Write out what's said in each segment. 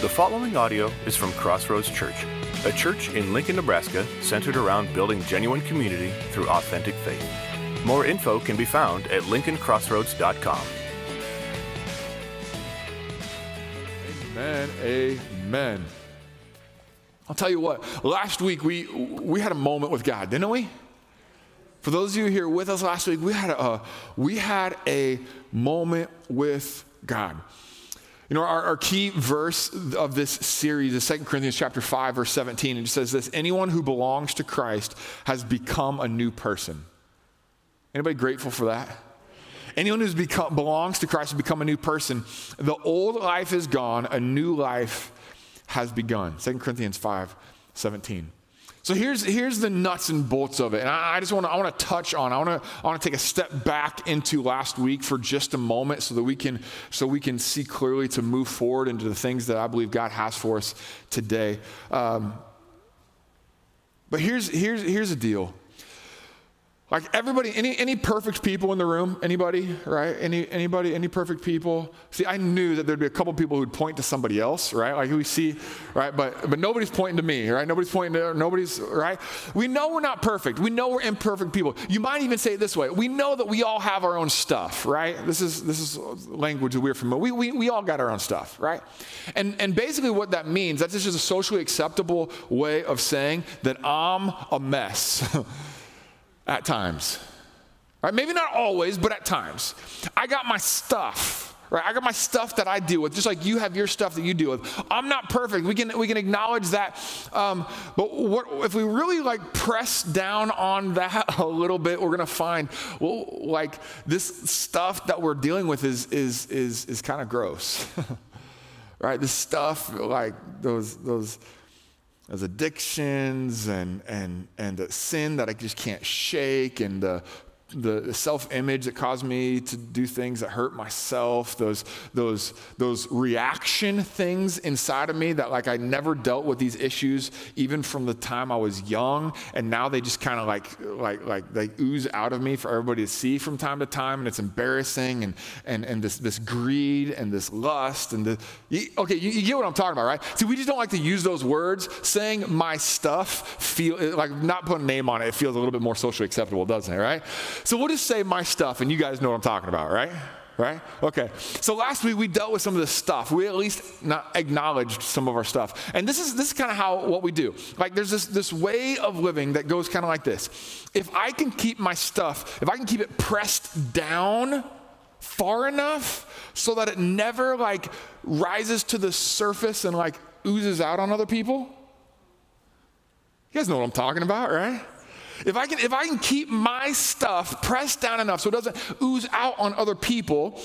The following audio is from Crossroads Church, a church in Lincoln, Nebraska centered around building genuine community through authentic faith. More info can be found at lincolncrossroads.com. Amen. Amen. I'll tell you what, last week we, we had a moment with God, didn't we? For those of you here with us last week, we had a, we had a moment with God. You know, our, our, key verse of this series is 2 Corinthians chapter 5, verse 17. It says this anyone who belongs to Christ has become a new person. Anybody grateful for that? Anyone who belongs to Christ has become a new person. The old life is gone, a new life has begun. 2 Corinthians 5, 17. So here's, here's the nuts and bolts of it. And I, I just want to I want to touch on, I want to I want to take a step back into last week for just a moment so that we can so we can see clearly to move forward into the things that I believe God has for us today. Um, but here's here's here's the deal. Like everybody, any, any perfect people in the room? Anybody, right? Any, anybody, any perfect people? See, I knew that there'd be a couple people who'd point to somebody else, right? Like we see, right? But, but nobody's pointing to me, right? Nobody's pointing to, nobody's, right? We know we're not perfect. We know we're imperfect people. You might even say it this way. We know that we all have our own stuff, right? This is, this is language that we're familiar we, we, we all got our own stuff, right? And, and basically what that means, that's just a socially acceptable way of saying that I'm a mess. at times. Right? Maybe not always, but at times. I got my stuff. Right? I got my stuff that I deal with, just like you have your stuff that you deal with. I'm not perfect. We can we can acknowledge that. Um, but what, if we really like press down on that a little bit, we're gonna find well, like this stuff that we're dealing with is is is is kind of gross. right? This stuff like those those as addictions and, and, and the sin that I just can't shake and the the self image that caused me to do things that hurt myself, those, those, those reaction things inside of me that, like, I never dealt with these issues even from the time I was young. And now they just kind of like, like, like, they ooze out of me for everybody to see from time to time. And it's embarrassing. And, and, and this, this greed and this lust. And the, you, okay, you, you, get what I'm talking about, right? See, we just don't like to use those words. Saying my stuff, feel like not putting a name on it, it feels a little bit more socially acceptable, doesn't it, right? So we'll just say my stuff, and you guys know what I'm talking about, right? Right? Okay. So last week we dealt with some of this stuff. We at least acknowledged some of our stuff. And this is this is kind of how what we do. Like there's this this way of living that goes kind of like this. If I can keep my stuff, if I can keep it pressed down far enough so that it never like rises to the surface and like oozes out on other people. You guys know what I'm talking about, right? If I can, if I can keep my stuff pressed down enough so it doesn't ooze out on other people,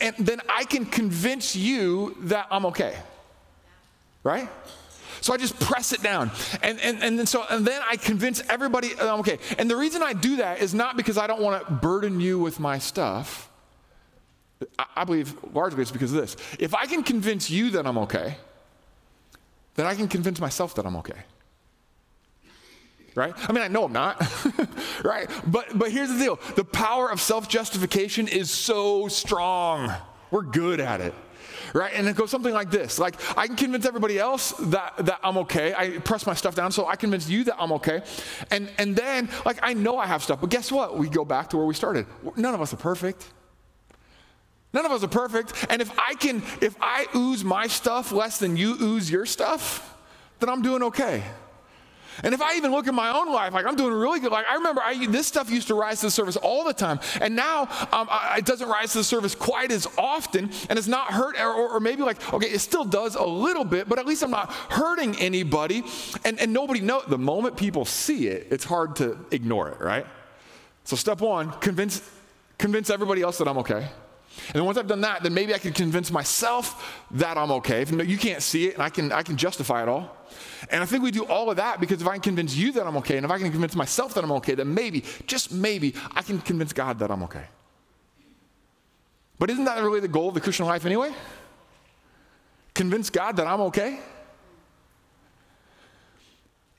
and then I can convince you that I'm okay. Right? So I just press it down. And, and, and then so and then I convince everybody I'm okay. And the reason I do that is not because I don't want to burden you with my stuff. I, I believe largely it's because of this. If I can convince you that I'm okay, then I can convince myself that I'm okay right? I mean, I know I'm not, right? But, but here's the deal the power of self justification is so strong. We're good at it. Right? And it goes something like this. Like, I can convince everybody else that, that I'm okay. I press my stuff down, so I convince you that I'm okay. And, and then, like, I know I have stuff, but guess what? We go back to where we started. None of us are perfect. None of us are perfect. And if I can, if I ooze my stuff less than you ooze your stuff, then I'm doing okay. And if I even look at my own life, like I'm doing really good. Like I remember I, this stuff used to rise to the surface all the time. And now um, I, it doesn't rise to the surface quite as often. And it's not hurt, or, or, maybe like, okay, it still does a little bit, but at least I'm not hurting anybody. And, and nobody know the moment people see it, it's hard to ignore it, right? So step one, convince, convince everybody else that I'm okay. And then once I've done that, then maybe I can convince myself that I'm okay. If you can't see it, and I can, I can justify it all. And I think we do all of that because if I can convince you that I'm okay, and if I can convince myself that I'm okay, then maybe, just maybe, I can convince God that I'm okay. But isn't that really the goal of the Christian life anyway? Convince God that I'm okay?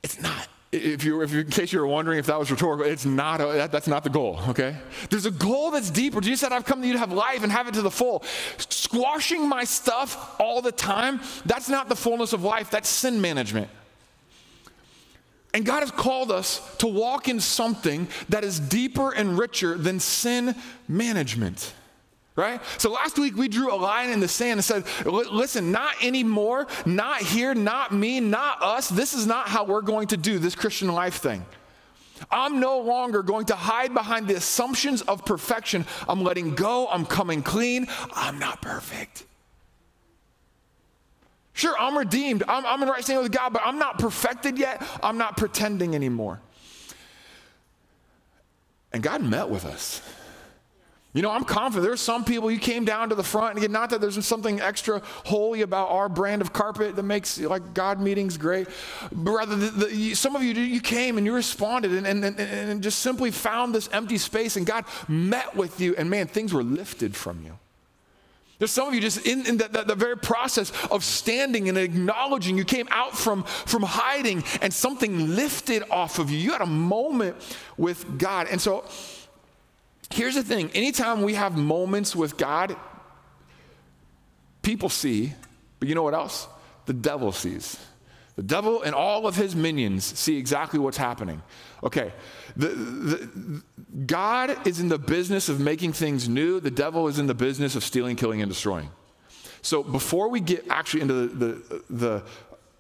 It's not. If you, if you, in case you were wondering if that was rhetorical, it's not. A, that, that's not the goal. Okay. There's a goal that's deeper. Jesus said, "I've come to you to have life and have it to the full." squashing my stuff all the time, that's not the fullness of life, that's sin management. And God has called us to walk in something that is deeper and richer than sin management. Right? So last week we drew a line in the sand and said, listen, not anymore, not here, not me, not us. This is not how we're going to do this Christian life thing. I'm no longer going to hide behind the assumptions of perfection. I'm letting go. I'm coming clean. I'm not perfect. Sure, I'm redeemed. I'm, I'm in right standing with God, but I'm not perfected yet. I'm not pretending anymore. And God met with us. You know, I'm confident there's some people you came down to the front, and again, not that there's something extra holy about our brand of carpet that makes like God meetings great, but rather, the, the, some of you you came and you responded and, and, and, and just simply found this empty space, and God met with you, and man, things were lifted from you. There's some of you just in, in the, the, the, very process of standing and acknowledging you came out from, from hiding and something lifted off of you. You had a moment with God. And so here's the thing anytime we have moments with God, people see, but you know what else? The devil sees. The devil and all of his minions see exactly what's happening. Okay, the, the, God is in the business of making things new, the devil is in the business of stealing, killing, and destroying. So before we get actually into the, the, the,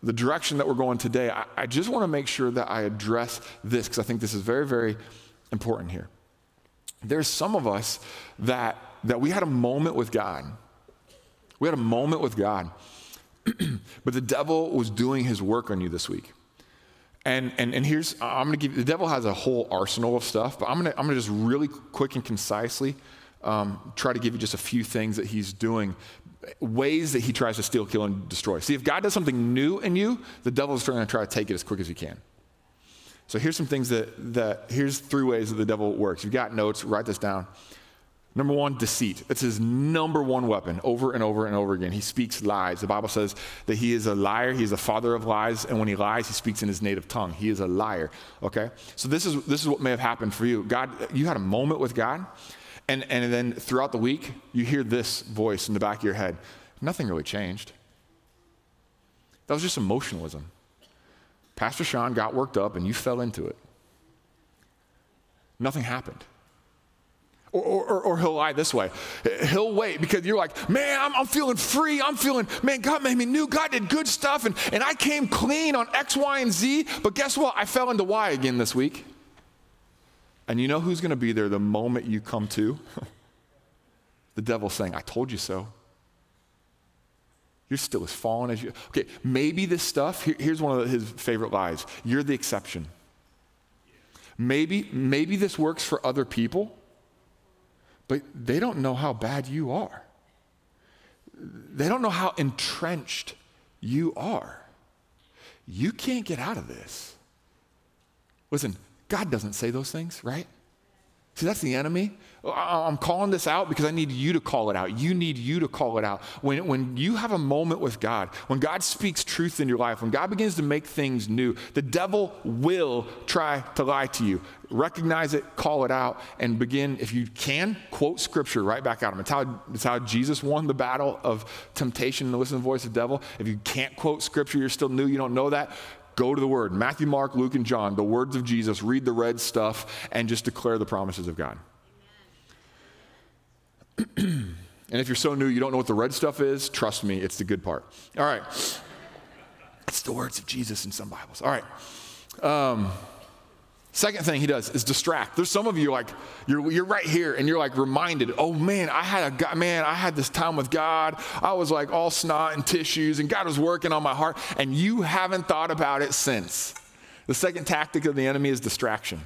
the direction that we're going today, I, I just want to make sure that I address this because I think this is very, very important here. There's some of us that, that we had a moment with God. We had a moment with God but the devil was doing his work on you this week. And, and, and here's, I'm going to give you the devil has a whole arsenal of stuff, but I'm going to I'm gonna just really quick and concisely um, try to give you just a few things that he's doing, ways that he tries to steal, kill, and destroy. See, if God does something new in you, the devil's trying to try to take it as quick as he can. So here's some things that, that here's three ways that the devil works. You've got notes, write this down. Number one, deceit. It's his number one weapon over and over and over again. He speaks lies. The Bible says that he is a liar, he is a father of lies, and when he lies, he speaks in his native tongue. He is a liar. Okay? So this is this is what may have happened for you. God, you had a moment with God, and, and then throughout the week, you hear this voice in the back of your head. Nothing really changed. That was just emotionalism. Pastor Sean got worked up and you fell into it. Nothing happened. Or, or, or, he'll lie this way. He'll wait because you're like, man, I'm, I'm, feeling free. I'm feeling, man, God made me new. God did good stuff. And, and I came clean on X, Y, and Z. But guess what? I fell into Y again this week. And you know who's going to be there the moment you come to? the devil saying, I told you so. You're still as fallen as you. Okay, maybe this stuff, here, here's one of his favorite lies you're the exception. Maybe, maybe this works for other people but they don't know how bad you are. They don't know how entrenched you are. You can't get out of this. Listen, God doesn't say those things, right? See, that's the enemy. Oh, I'm calling this out because I need you to call it out. You need you to call it out. When, when you have a moment with God, when God speaks truth in your life, when God begins to make things new, the devil will try to lie to you. Recognize it, call it out, and begin, if you can, quote scripture right back at him. It's how, it's how Jesus won the battle of temptation and the voice of the devil. If you can't quote scripture, you're still new, you don't know that, Go to the Word Matthew, Mark, Luke, and John, the words of Jesus, read the red stuff, and just declare the promises of God. and if you're so new you don't know what the red stuff is, trust me, it's the good part. All right. It's the words of Jesus in some Bibles. All right. Um, Second thing he does is distract. There's some of you like you're, you're right here and you're like reminded, oh man, I had a man, I had this time with God. I was like all snot and tissues, and God was working on my heart, and you haven't thought about it since. The second tactic of the enemy is distraction.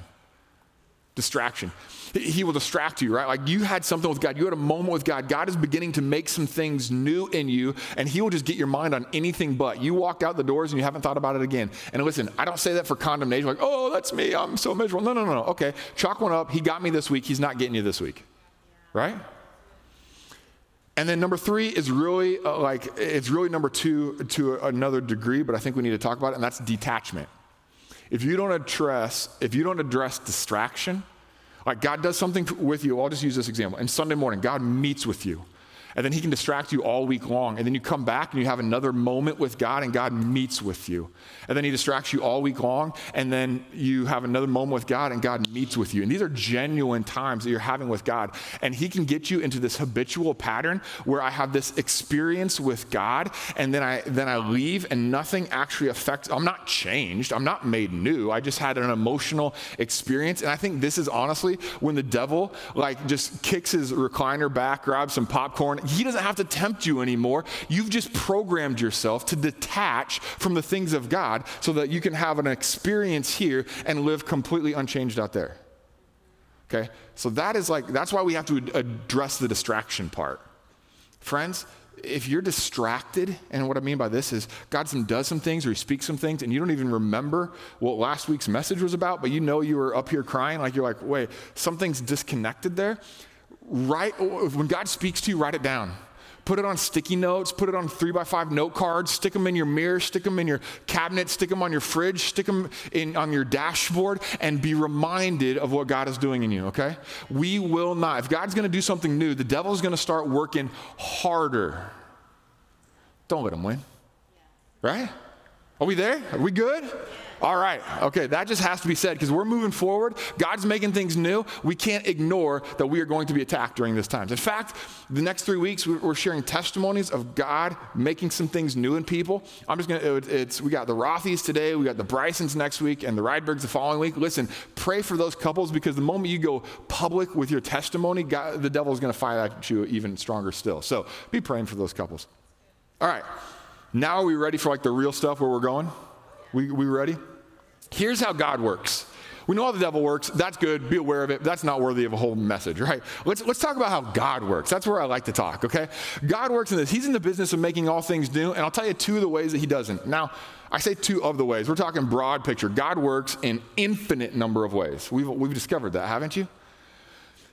Distraction. He will distract you, right? Like you had something with God, you had a moment with God. God is beginning to make some things new in you, and He will just get your mind on anything but. You walked out the doors and you haven't thought about it again. And listen, I don't say that for condemnation, like, oh, that's me, I'm so miserable. No, no, no, no. Okay, chalk one up. He got me this week, He's not getting you this week, right? And then number three is really uh, like, it's really number two to another degree, but I think we need to talk about it, and that's detachment. If you don't address, if you don't address distraction, like God does something with you. I'll just use this example. And Sunday morning, God meets with you. And then he can distract you all week long. And then you come back and you have another moment with God and God meets with you. And then he distracts you all week long. And then you have another moment with God and God meets with you. And these are genuine times that you're having with God. And he can get you into this habitual pattern where I have this experience with God and then I then I leave and nothing actually affects I'm not changed. I'm not made new. I just had an emotional experience. And I think this is honestly when the devil like just kicks his recliner back, grabs some popcorn he doesn't have to tempt you anymore. You've just programmed yourself to detach from the things of God so that you can have an experience here and live completely unchanged out there. Okay? So that is like, that's why we have to address the distraction part. Friends, if you're distracted, and what I mean by this is God does some things or He speaks some things, and you don't even remember what last week's message was about, but you know you were up here crying, like you're like, wait, something's disconnected there write, when God speaks to you, write it down. Put it on sticky notes, put it on three by five note cards, stick them in your mirror, stick them in your cabinet, stick them on your fridge, stick them in, on your dashboard, and be reminded of what God is doing in you, okay? We will not. If God's gonna do something new, the devil's gonna start working harder. Don't let him win, right? Are we there? Are we good? All right. Okay, that just has to be said because we're moving forward. God's making things new. We can't ignore that we are going to be attacked during this time. In fact, the next three weeks we're sharing testimonies of God making some things new in people. I'm just gonna. It's we got the Rothys today, we got the Brysons next week, and the Rydbergs the following week. Listen, pray for those couples because the moment you go public with your testimony, God, the devil is going to fire at you even stronger still. So be praying for those couples. All right. Now are we ready for like the real stuff where we're going? We, we ready? Here's how God works. We know how the devil works. That's good. Be aware of it. That's not worthy of a whole message, right? Let's, let's talk about how God works. That's where I like to talk, okay? God works in this. He's in the business of making all things new, and I'll tell you two of the ways that he doesn't. Now, I say two of the ways. We're talking broad picture. God works in infinite number of ways. We've, we've discovered that, haven't you?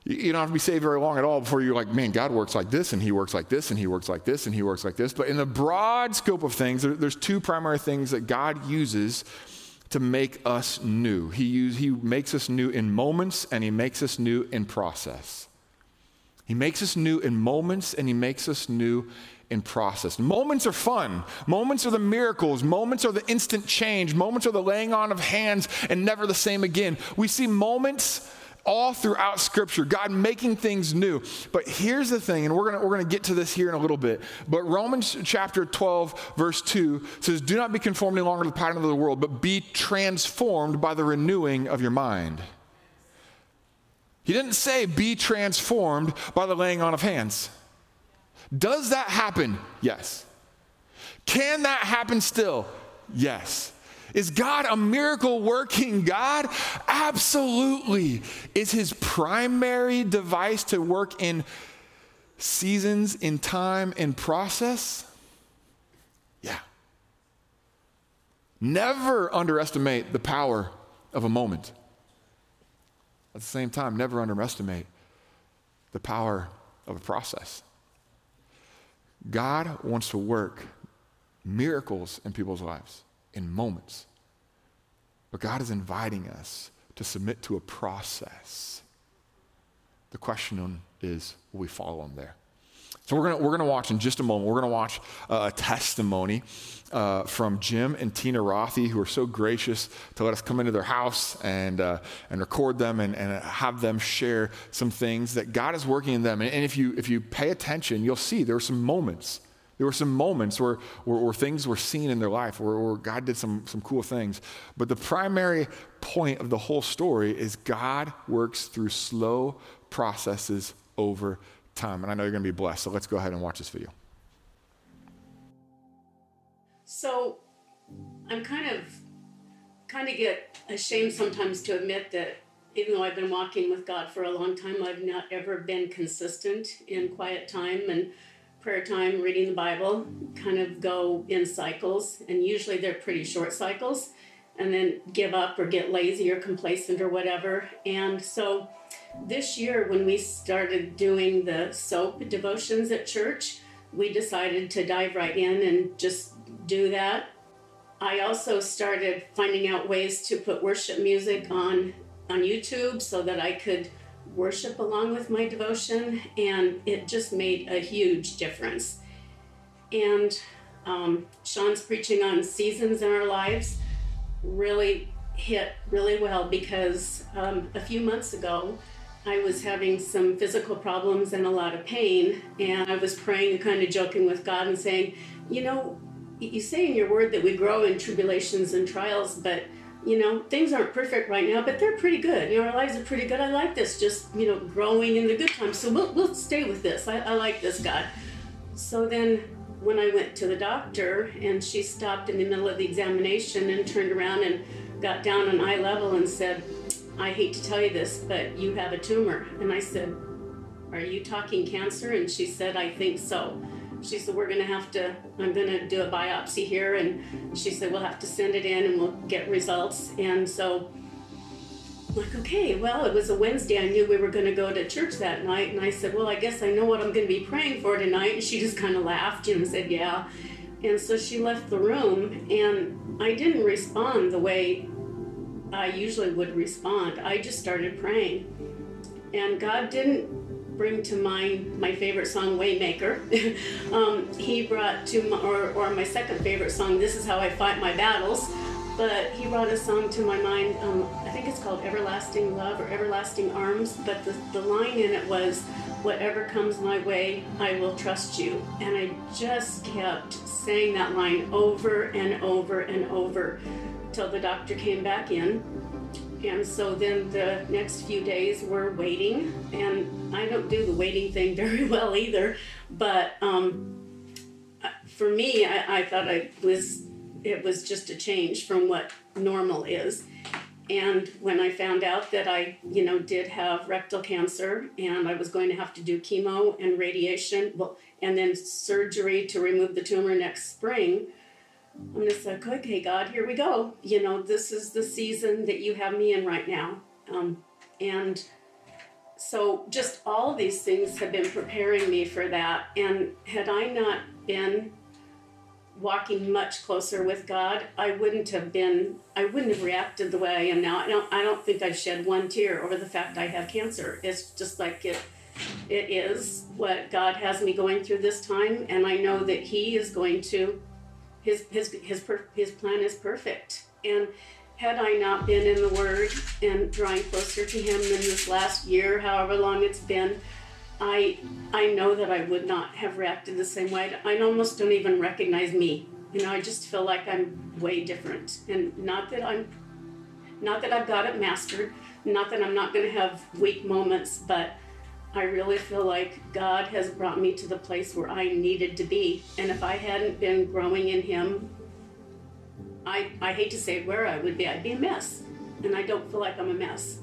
You don't have to be saved very long at all before you're like, man, God works like this, and He works like this, and He works like this, and He works like this. But in the broad scope of things, there, there's two primary things that God uses to make us new. He, use, he makes us new in moments, and He makes us new in process. He makes us new in moments, and He makes us new in process. Moments are fun. Moments are the miracles. Moments are the instant change. Moments are the laying on of hands and never the same again. We see moments all throughout Scripture, God making things new. But here's the thing, and we're gonna, we're gonna get to this here in a little bit. But Romans chapter 12, verse 2 says, Do not be conformed any longer to the pattern of the world, but be transformed by the renewing of your mind. He didn't say be transformed by the laying on of hands. Does that happen? Yes. Can that happen still? Yes. Is God a miracle working God? Absolutely. Is his primary device to work in seasons, in time, in process? Yeah. Never underestimate the power of a moment. At the same time, never underestimate the power of a process. God wants to work miracles in people's lives in moments. But God is inviting us to submit to a process. The question is, will we follow him there? So we're gonna we're gonna watch in just a moment. We're gonna watch uh, a testimony uh, from Jim and Tina Rothy, who are so gracious to let us come into their house and uh, and record them and, and have them share some things that God is working in them. And, and if you if you pay attention, you'll see there are some moments there were some moments where, where, where things were seen in their life, where, where God did some, some cool things. But the primary point of the whole story is God works through slow processes over time. And I know you're going to be blessed. So let's go ahead and watch this video. So I'm kind of kind of get ashamed sometimes to admit that even though I've been walking with God for a long time, I've not ever been consistent in quiet time and prayer time, reading the Bible, kind of go in cycles, and usually they're pretty short cycles, and then give up or get lazy or complacent or whatever. And so this year, when we started doing the soap devotions at church, we decided to dive right in and just do that. I also started finding out ways to put worship music on on YouTube so that I could worship along with my devotion, and it just made a huge difference. And um, Sean's preaching on seasons in our lives really hit really well because um, a few months ago, I was having some physical problems and a lot of pain, and I was praying and kind of joking with God and saying, You know, you say in your word that we grow in tribulations and trials, but you know, things aren't perfect right now, but they're pretty good. You know, our lives are pretty good. I like this, just, you know, growing in the good times. So we'll, we'll stay with this. I, I like this, God. So then when I went to the doctor and she stopped in the middle of the examination and turned around and got down on eye level and said, I hate to tell you this, but you have a tumor. And I said, Are you talking cancer? And she said, I think so. She said, We're going to have to, I'm going to do a biopsy here. And she said, We'll have to send it in and we'll get results. And so, like, okay, well, it was a Wednesday. I knew we were going to go to church that night. And I said, Well, I guess I know what I'm going to be praying for tonight. And she just kind of laughed and said, Yeah. And so she left the room, and I didn't respond the way I usually would respond. I just started praying. And God didn't bring to mind my favorite song, Waymaker. um, he brought to my, or, or my second favorite song, This Is How I Fight My Battles. But he brought a song to my mind, um, I think it's called Everlasting Love or Everlasting Arms. But the, the line in it was, Whatever comes my way, I will trust you. And I just kept saying that line over and over and over till the doctor came back in. And so then the next few days we're waiting, and I don't do the waiting thing very well either. But um, for me, I, I thought I was it was just a change from what normal is. And when I found out that I, you know, did have rectal cancer and I was going to have to do chemo and radiation, well, and then surgery to remove the tumor next spring, I'm just like, okay, God, here we go. You know, this is the season that you have me in right now. Um, and so just all these things have been preparing me for that. And had I not been walking much closer with God, I wouldn't have been, I wouldn't have reacted the way I am now. I don't, I don't think I've shed one tear over the fact I have cancer. It's just like it, it is what God has me going through this time. And I know that He is going to his his his his plan is perfect. And had I not been in the Word and drawing closer to Him in this last year, however long it's been, I I know that I would not have reacted the same way. I almost don't even recognize me. You know, I just feel like I'm way different, and not that I'm not that I've got it mastered, not that I'm not going to have weak moments, but I really feel like God has brought me to the place where I needed to be. And if I hadn't been growing in Him, I, I hate to say where I would be. I'd be a mess. And I don't feel like I'm a mess.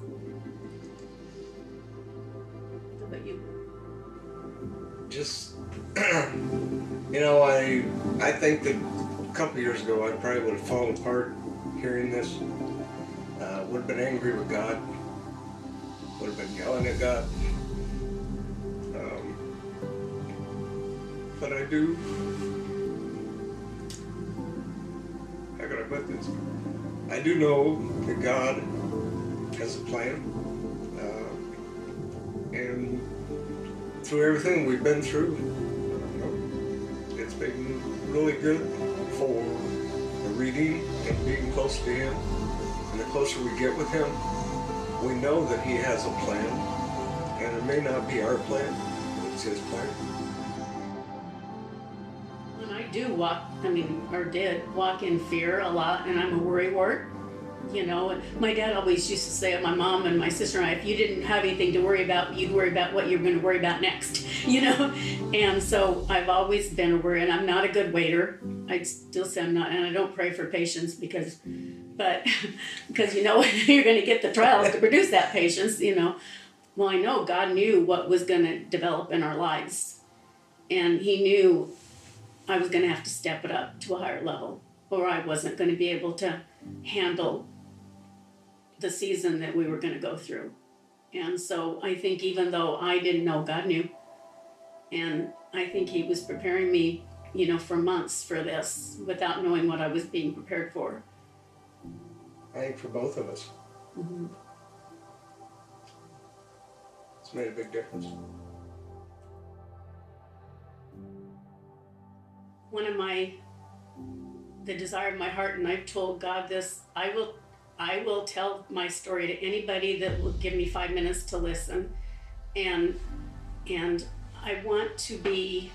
How about you? Just, you know, I I think that a couple years ago I probably would have fallen apart hearing this. Uh, would have been angry with God. Would have been yelling at God. But I do. How can I put this? I do know that God has a plan, uh, and through everything we've been through, it's been really good for the reading and being close to Him. And the closer we get with Him, we know that He has a plan, and it may not be our plan, it's His plan do walk, I mean, or did walk in fear a lot, and I'm a worrywart. You know, my dad always used to say, my mom and my sister and I, if you didn't have anything to worry about, you'd worry about what you're going to worry about next, you know? And so I've always been a worry, and I'm not a good waiter. I'd still say I'm not, and I don't pray for patience because, but, because you know, you're going to get the trials to produce that patience, you know. Well, I know God knew what was going to develop in our lives, and He knew I was going to have to step it up to a higher level, or I wasn't going to be able to handle the season that we were going to go through. And so I think even though I didn't know, God knew. And I think He was preparing me, you know, for months for this without knowing what I was being prepared for. I think for both of us. Mm-hmm. It's made a big difference. One of my the desire of my heart, and I've told God this, I will I will tell my story to anybody that will give me five minutes to listen. And and I want to be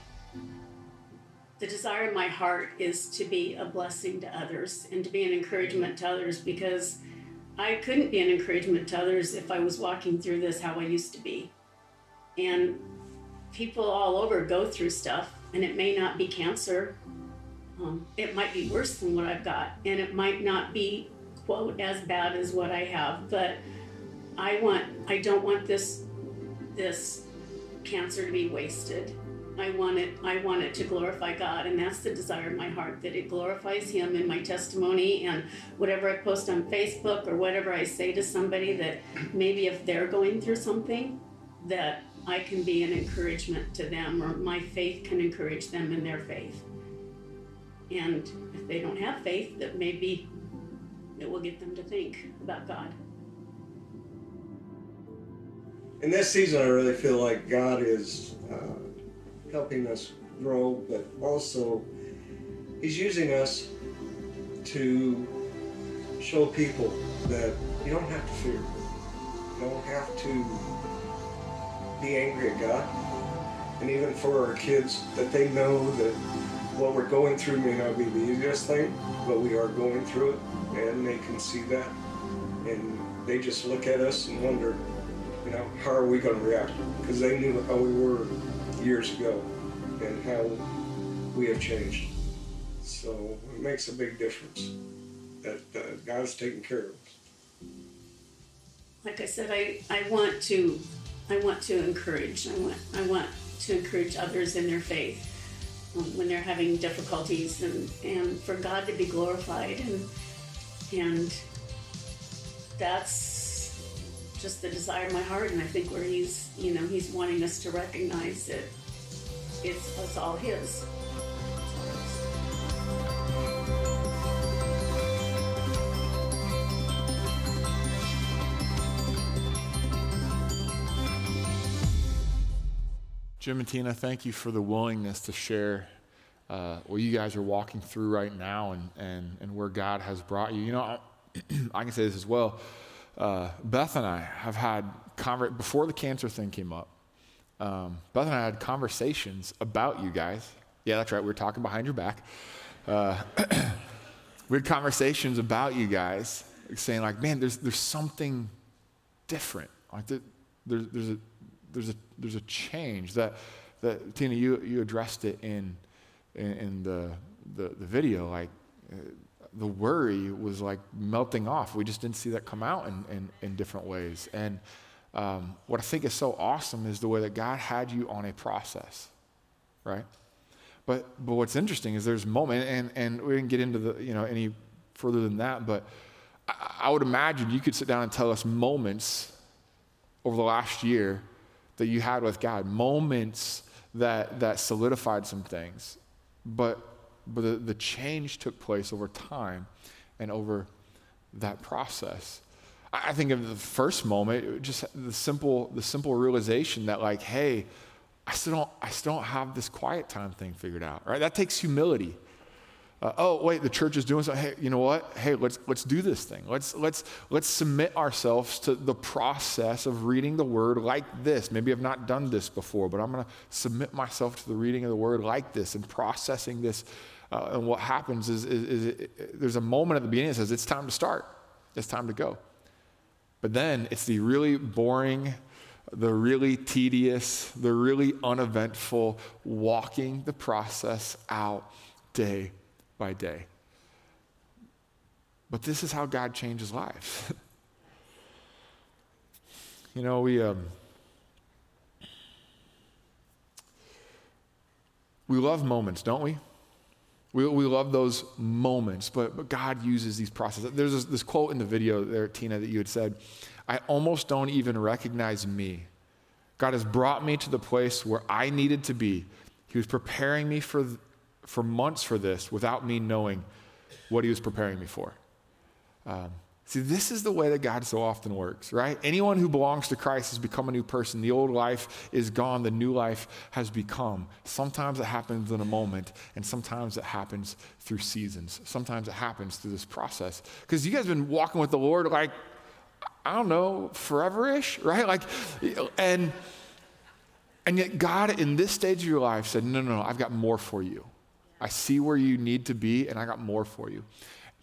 the desire of my heart is to be a blessing to others and to be an encouragement to others because I couldn't be an encouragement to others if I was walking through this how I used to be. And people all over go through stuff, and it may not be cancer. Um, it might be worse than what I've got, and it might not be quote as bad as what I have. But I want, I don't want this, this cancer to be wasted. I want it I want it to glorify God and that's the desire of my heart that it glorifies him in my testimony and whatever I post on Facebook or whatever I say to somebody that maybe if they're going through something that I can be an encouragement to them or my faith can encourage them in their faith. And if they don't have faith that maybe it will get them to think about God. In this season, I really feel like God is uh, helping us grow, but also He's using us to show people that you don't have to fear. You don't have to be angry at God. And even for our kids, that they know that what we're going through may not be the easiest thing, but we are going through it, and they can see that. And they just look at us and wonder, you know, how are we going to react? Because they knew how we were years ago and how we have changed. So it makes a big difference that uh, God's taking care of us. Like I said, I, I want to I want to encourage. I want I want to encourage others in their faith um, when they're having difficulties and, and for God to be glorified and and that's just the desire of my heart and I think where he's you know he's wanting us to recognize that it's, it's all his. Jim and Tina, thank you for the willingness to share uh, what you guys are walking through right now and, and, and where God has brought you. You know, I, I can say this as well. Uh, Beth and I have had, conver- before the cancer thing came up, um, Beth and I had conversations about you guys. Yeah, that's right. We were talking behind your back. Uh, we had conversations about you guys, saying like, man, there's, there's something different. Like there, there's, there's a there's a there's a change that that Tina you you addressed it in in, in the, the, the video like uh, the worry was like melting off. We just didn't see that come out in, in, in different ways. And um, what I think is so awesome is the way that God had you on a process, right? But but what's interesting is there's a moment, and and we didn't get into the you know any further than that, but I, I would imagine you could sit down and tell us moments over the last year that you had with God, moments that, that solidified some things. But, but the, the change took place over time and over that process. I, I think of the first moment, just the simple, the simple realization that, like, hey, I still don't, I still don't have this quiet time thing figured out, right? That takes humility. Uh, oh wait, the church is doing something. Hey, you know what? Hey, let's let's do this thing. Let's let's let's submit ourselves to the process of reading the word like this. Maybe I've not done this before, but I'm going to submit myself to the reading of the word like this and processing this. Uh, and what happens is, is, is it, it, there's a moment at the beginning that says it's time to start. It's time to go. But then it's the really boring, the really tedious, the really uneventful walking the process out day by day. But this is how God changes lives. you know, we, um, we love moments, don't we? We, we love those moments, but, but God uses these processes. There's this, this quote in the video there, Tina, that you had said, I almost don't even recognize me. God has brought me to the place where I needed to be. He was preparing me for for months for this without me knowing what he was preparing me for. Um, See, this is the way that God so often works, right? Anyone who belongs to Christ has become a new person. The old life is gone, the new life has become. Sometimes it happens in a moment, and sometimes it happens through seasons. Sometimes it happens through this process. Because you guys have been walking with the Lord like, I don't know, forever ish, right? Like, and, and yet God in this stage of your life said, no, no, no, I've got more for you. I see where you need to be, and I got more for you.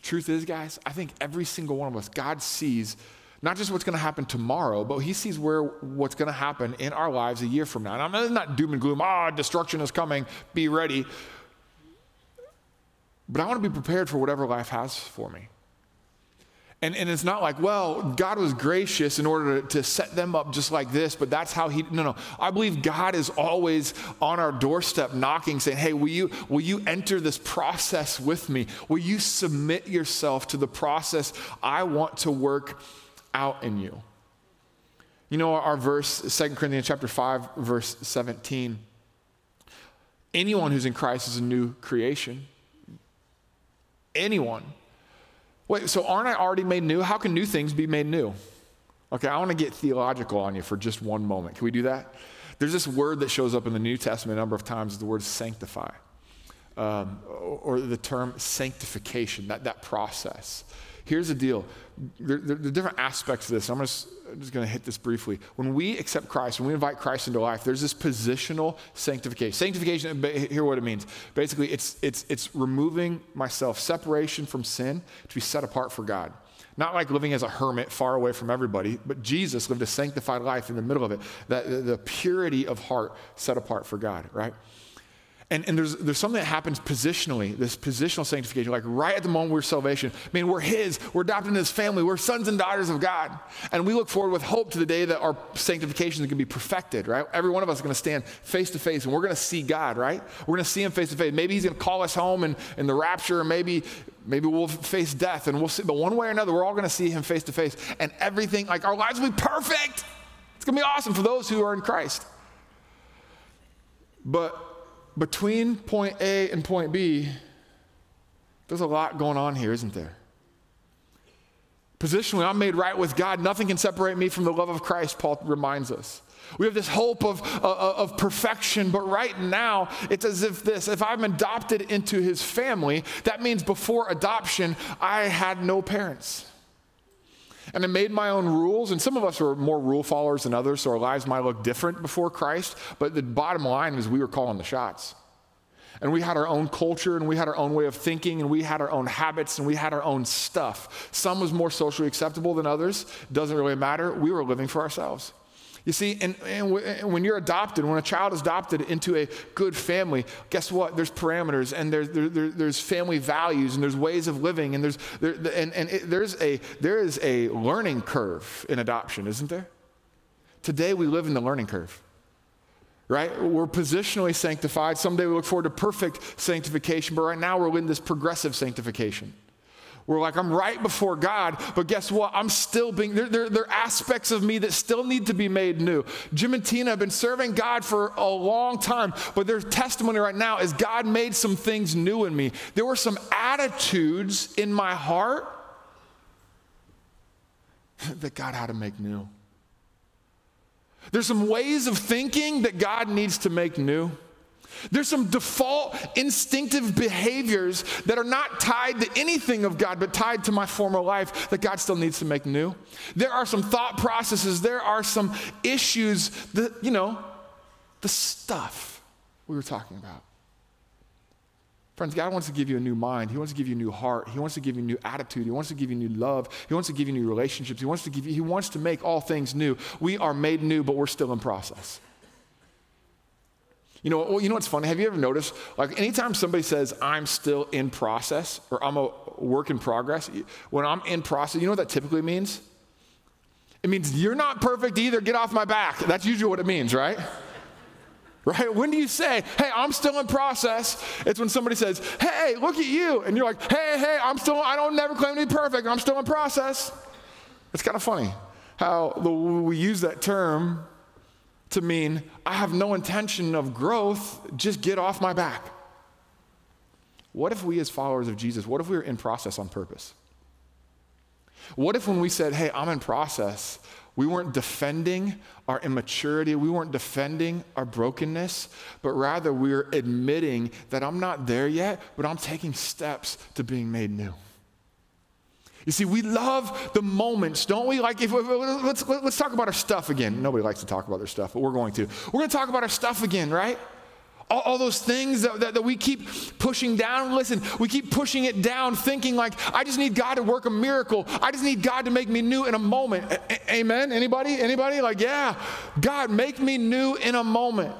Truth is, guys, I think every single one of us, God sees not just what's going to happen tomorrow, but He sees where what's going to happen in our lives a year from now. And I'm not doom and gloom. Ah, oh, destruction is coming. Be ready. But I want to be prepared for whatever life has for me. And, and it's not like, well, God was gracious in order to, to, set them up just like this, but that's how He. No, no. I believe God is always on our doorstep knocking, saying, hey, will you, will you enter this process with me? Will you submit yourself to the process I want to work out in you? You know, our verse, 2 Corinthians chapter 5, verse 17. Anyone who's in Christ is a new creation. Anyone. Wait, so aren't I already made new? How can new things be made new? Okay, I want to get theological on you for just one moment. Can we do that? There's this word that shows up in the New Testament a number of times, the word sanctify, um, or the term sanctification, that, that process. Here's the deal there, there, there are different aspects of this. I'm just, I'm just going to hit this briefly. When we accept Christ, when we invite Christ into life, there's this positional sanctification. Sanctification, hear what it means. Basically, it's, it's, it's removing myself, separation from sin to be set apart for God. Not like living as a hermit far away from everybody, but Jesus lived a sanctified life in the middle of it. That the, the purity of heart set apart for God, right? And, and there's, there's something that happens positionally, this positional sanctification, like right at the moment we're salvation. I mean, we're His, we're adopted into His family, we're sons and daughters of God. And we look forward with hope to the day that our sanctification is going to be perfected, right? Every one of us is going to stand face to face and we're going to see God, right? We're going to see Him face to face. Maybe He's going to call us home in, in the rapture, or maybe, maybe we'll face death and we'll see, but one way or another, we're all going to see Him face to face. And everything, like our lives will be perfect. It's going to be awesome for those who are in Christ. But between point A and point B, there's a lot going on here, isn't there? Positionally, I'm made right with God. Nothing can separate me from the love of Christ, Paul reminds us. We have this hope of, of, of, perfection, but right now it's as if this if I'm adopted into his family, that means before adoption, I had no parents. And I made my own rules, and some of us are more rule followers than others, so our lives might look different before Christ. But the bottom line is we were calling the shots. And we had our own culture, and we had our own way of thinking, and we had our own habits, and we had our own stuff. Some was more socially acceptable than others. Doesn't really matter. We were living for ourselves. You see, and, and, when you're adopted, when a child is adopted into a good family, guess what? There's parameters and there's, there, there, there's family values and there's ways of living and there's, there, and, and it, there's a, there is a learning curve in adoption, isn't there? Today we live in the learning curve right? We're positionally sanctified. Someday we look forward to perfect sanctification, but right now we're in this progressive sanctification. We're like, I'm right before God, but guess what? I'm still being, there, there, there, are aspects of me that still need to be made new. Jim and Tina have been serving God for a long time, but their testimony right now is God made some things new in me. There were some attitudes in my heart that God had to make new. There's some ways of thinking that God needs to make new. There's some default instinctive behaviors that are not tied to anything of God, but tied to my former life that God still needs to make new. There are some thought processes, there are some issues that, you know, the stuff we were talking about. Friends, God wants to give you a new mind. He wants to give you a new heart. He wants to give you a new attitude. He wants to give you new love. He wants to give you new relationships. He wants to give you, he wants to make all things new. We are made new, but we're still in process. You know, well, you know what's funny? Have you ever noticed, like, anytime somebody says, I'm still in process or I'm a work in progress, when I'm in process, you know what that typically means? It means you're not perfect either, get off my back. That's usually what it means, right? Right? When do you say, hey, I'm still in process? It's when somebody says, hey, look at you. And you're like, hey, hey, I'm still, I don't never claim to be perfect. I'm still in process. It's kind of funny how the, we use that term to mean I have no intention of growth, just get off my back. What if we, as followers of Jesus, what if we were in process on purpose? What if when we said, hey, I'm in process, we weren't defending our immaturity, we weren't defending our brokenness, but rather we were admitting that I'm not there yet, but I'm taking steps to being made new. You see, we love the moments, don't we? Like, if let's let's talk about our stuff again. Nobody likes to talk about their stuff, but we're going to. We're going to talk about our stuff again, right? all, all those things that, that, that, we keep pushing down. Listen, we keep pushing it down, thinking like, I just need God to work a miracle. I just need God to make me new in a moment. A- amen? Anybody? Anybody? Like, yeah, God, make me new in a moment.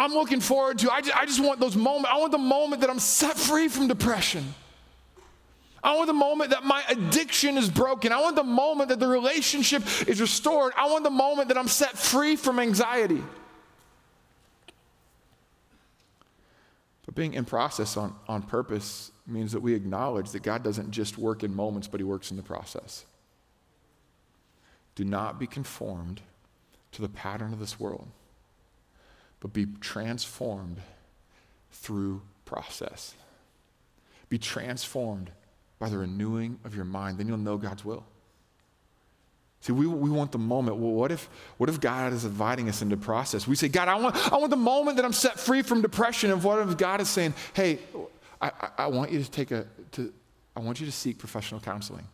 I'm looking forward to, I just, I just want those moments. I want the moment that I'm set free from depression. I want the moment that my addiction is broken. I want the moment that the relationship is restored. I want the moment that I'm set free from anxiety. But being in process on, on purpose means that we acknowledge that God doesn't just work in moments, but He works in the process. Do not be conformed to the pattern of this world, but be transformed through process. Be transformed by the renewing of your mind. Then you'll know God's will. See, we, we want the moment. Well, what if, what if God is inviting us into process? We say, God, I want, I want the moment that I'm set free from depression. And what if God is saying, hey, I, I, want you to take a, to, I want you to seek professional counseling.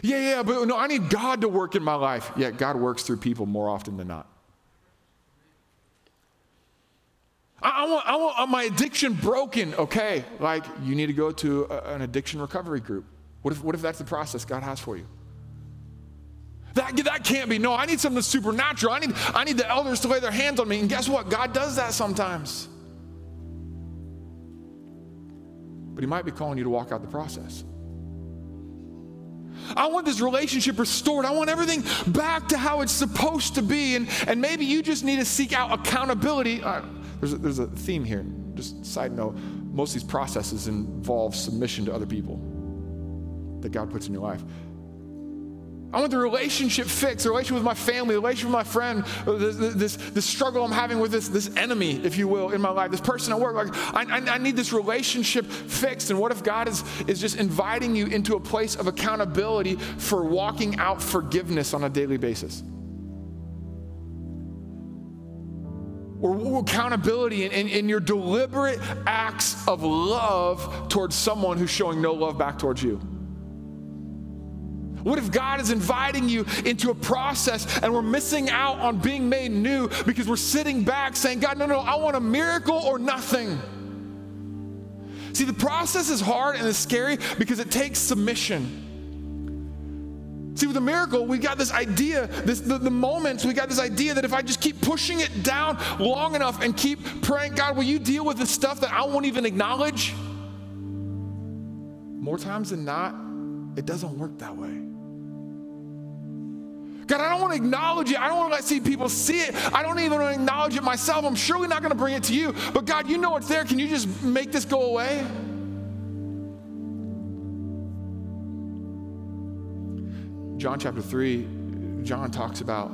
Yeah, yeah, but no, I need God to work in my life. Yeah, God works through people more often than not. I, want, I want my addiction broken. Okay, like you need to go to a, an addiction recovery group. What if, what if that's the process God has for you? That, that can't be. No, I need something supernatural. I need, I need the elders to lay their hands on me. And guess what? God does that sometimes. But He might be calling you to walk out the process. I want this relationship restored. I want everything back to how it's supposed to be. And, and maybe you just need to seek out accountability. Uh, there's a, there's a theme here. Just side note, most of these processes involve submission to other people that God puts in your life. I want the relationship fixed, the relationship with my family, the relationship with my friend, uh, this, this, this, struggle I'm having with this, this enemy, if you will, in my life, this person at work. Like, I, I, I need this relationship fixed. And what if God is, is just inviting you into a place of accountability for walking out forgiveness on a daily basis? Or accountability in, your deliberate acts of love towards someone who's showing no love back towards you? What if God is inviting you into a process and we're missing out on being made new because we're sitting back saying, God, no, no, I want a miracle or nothing? See, the process is hard and it's scary because it takes submission. See, with a miracle, we got this idea, this, the, the moments, we got this idea that if I just keep pushing it down long enough and keep praying, God, will you deal with the stuff that I won't even acknowledge? More times than not, it doesn't work that way. God, I don't want to acknowledge it. I don't want to let see people see it. I don't even want to acknowledge it myself. I'm surely not going to bring it to you. But God, you know it's there. Can you just make this go away? John chapter 3, John talks about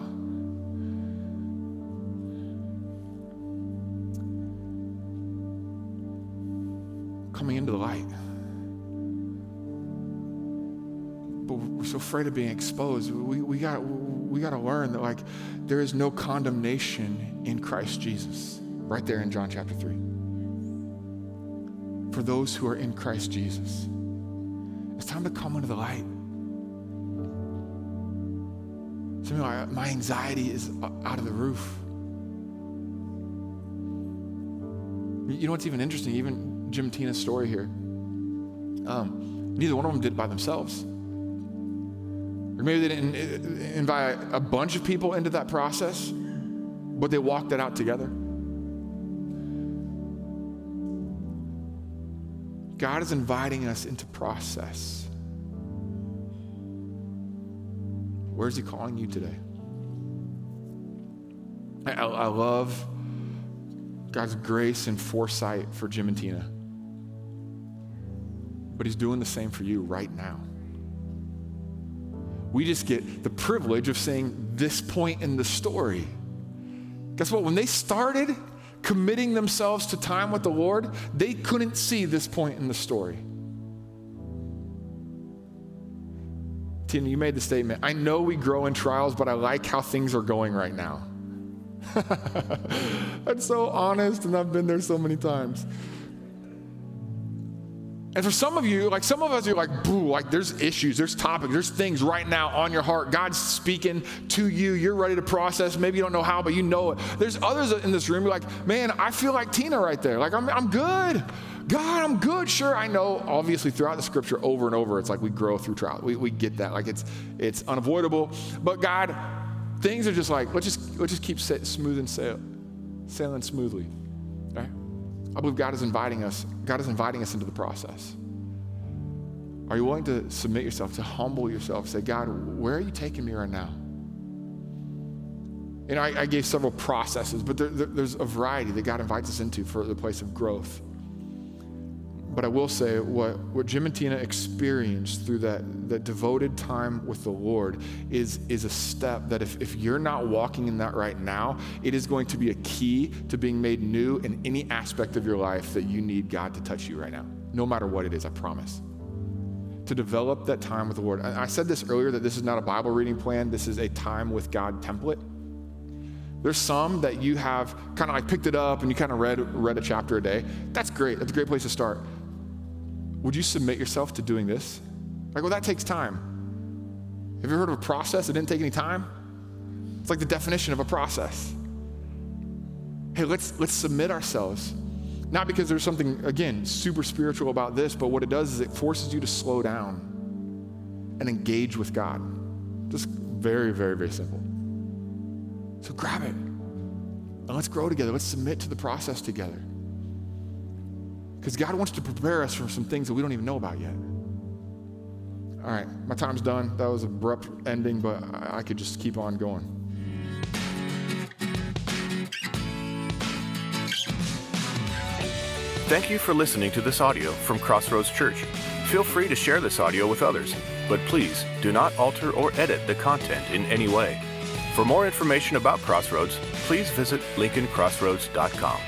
coming into the light. But we're so afraid of being exposed. We, we got we got to learn that like there is no condemnation in Christ Jesus. Right there in John chapter 3. For those who are in Christ Jesus. It's time to come into the light. Some my, my anxiety is out of the roof. You know what's even interesting? Even Jim Tina's story here. Um, neither one of them did it by themselves. Or maybe they didn't invite a bunch of people into that process, but they walked it out together. God is inviting us into process. Where's He calling you today? I, I, love God's grace and foresight for Jim and Tina. But He's doing the same for you right now. We just get the privilege of saying this point in the story. Guess what? When they started, committing themselves to time with the Lord, they couldn't see this point in the story. Tina, you made the statement I know we grow in trials, but I like how things are going right now. That's so honest, and I've been there so many times. And for some of you, like some of us, you're like, boo, like there's issues, there's topics, there's things right now on your heart. God's speaking to you. You're ready to process. Maybe you don't know how, but you know it. There's others in this room, you're like, man, I feel like Tina right there. Like, I'm, I'm good. God, I'm good. Sure, I know. Obviously, throughout the scripture, over and over, it's like we grow through trial. We, we get that. Like it's it's unavoidable. But God, things are just like let's just let's just keep smooth and sail, sailing smoothly. Right? I believe God is inviting us. God is inviting us into the process. Are you willing to submit yourself, to humble yourself, say, God, where are you taking me right now? And I, I gave several processes, but there, there, there's a variety that God invites us into for the place of growth. But I will say what, what Jim and Tina experienced through that, that devoted time with the Lord is, is a step that if, if you're not walking in that right now, it is going to be a key to being made new in any aspect of your life that you need God to touch you right now, no matter what it is, I promise. To develop that time with the Lord. I said this earlier that this is not a Bible reading plan, this is a time with God template. There's some that you have kind of like picked it up and you kind of read, read a chapter a day. That's great. That's a great place to start. Would you submit yourself to doing this? Like, well, that takes time. Have you heard of a process that didn't take any time? It's like the definition of a process. Hey, let's let's submit ourselves. Not because there's something, again, super spiritual about this, but what it does is it forces you to slow down and engage with God. Just very, very, very simple. So grab it and let's grow together. Let's submit to the process together. Because God wants to prepare us for some things that we don't even know about yet. All right, my time's done. That was abrupt ending, but I could just keep on going. Thank you for listening to this audio from Crossroads Church. Feel free to share this audio with others, but please do not alter or edit the content in any way. For more information about Crossroads, please visit lincolncrossroads.com.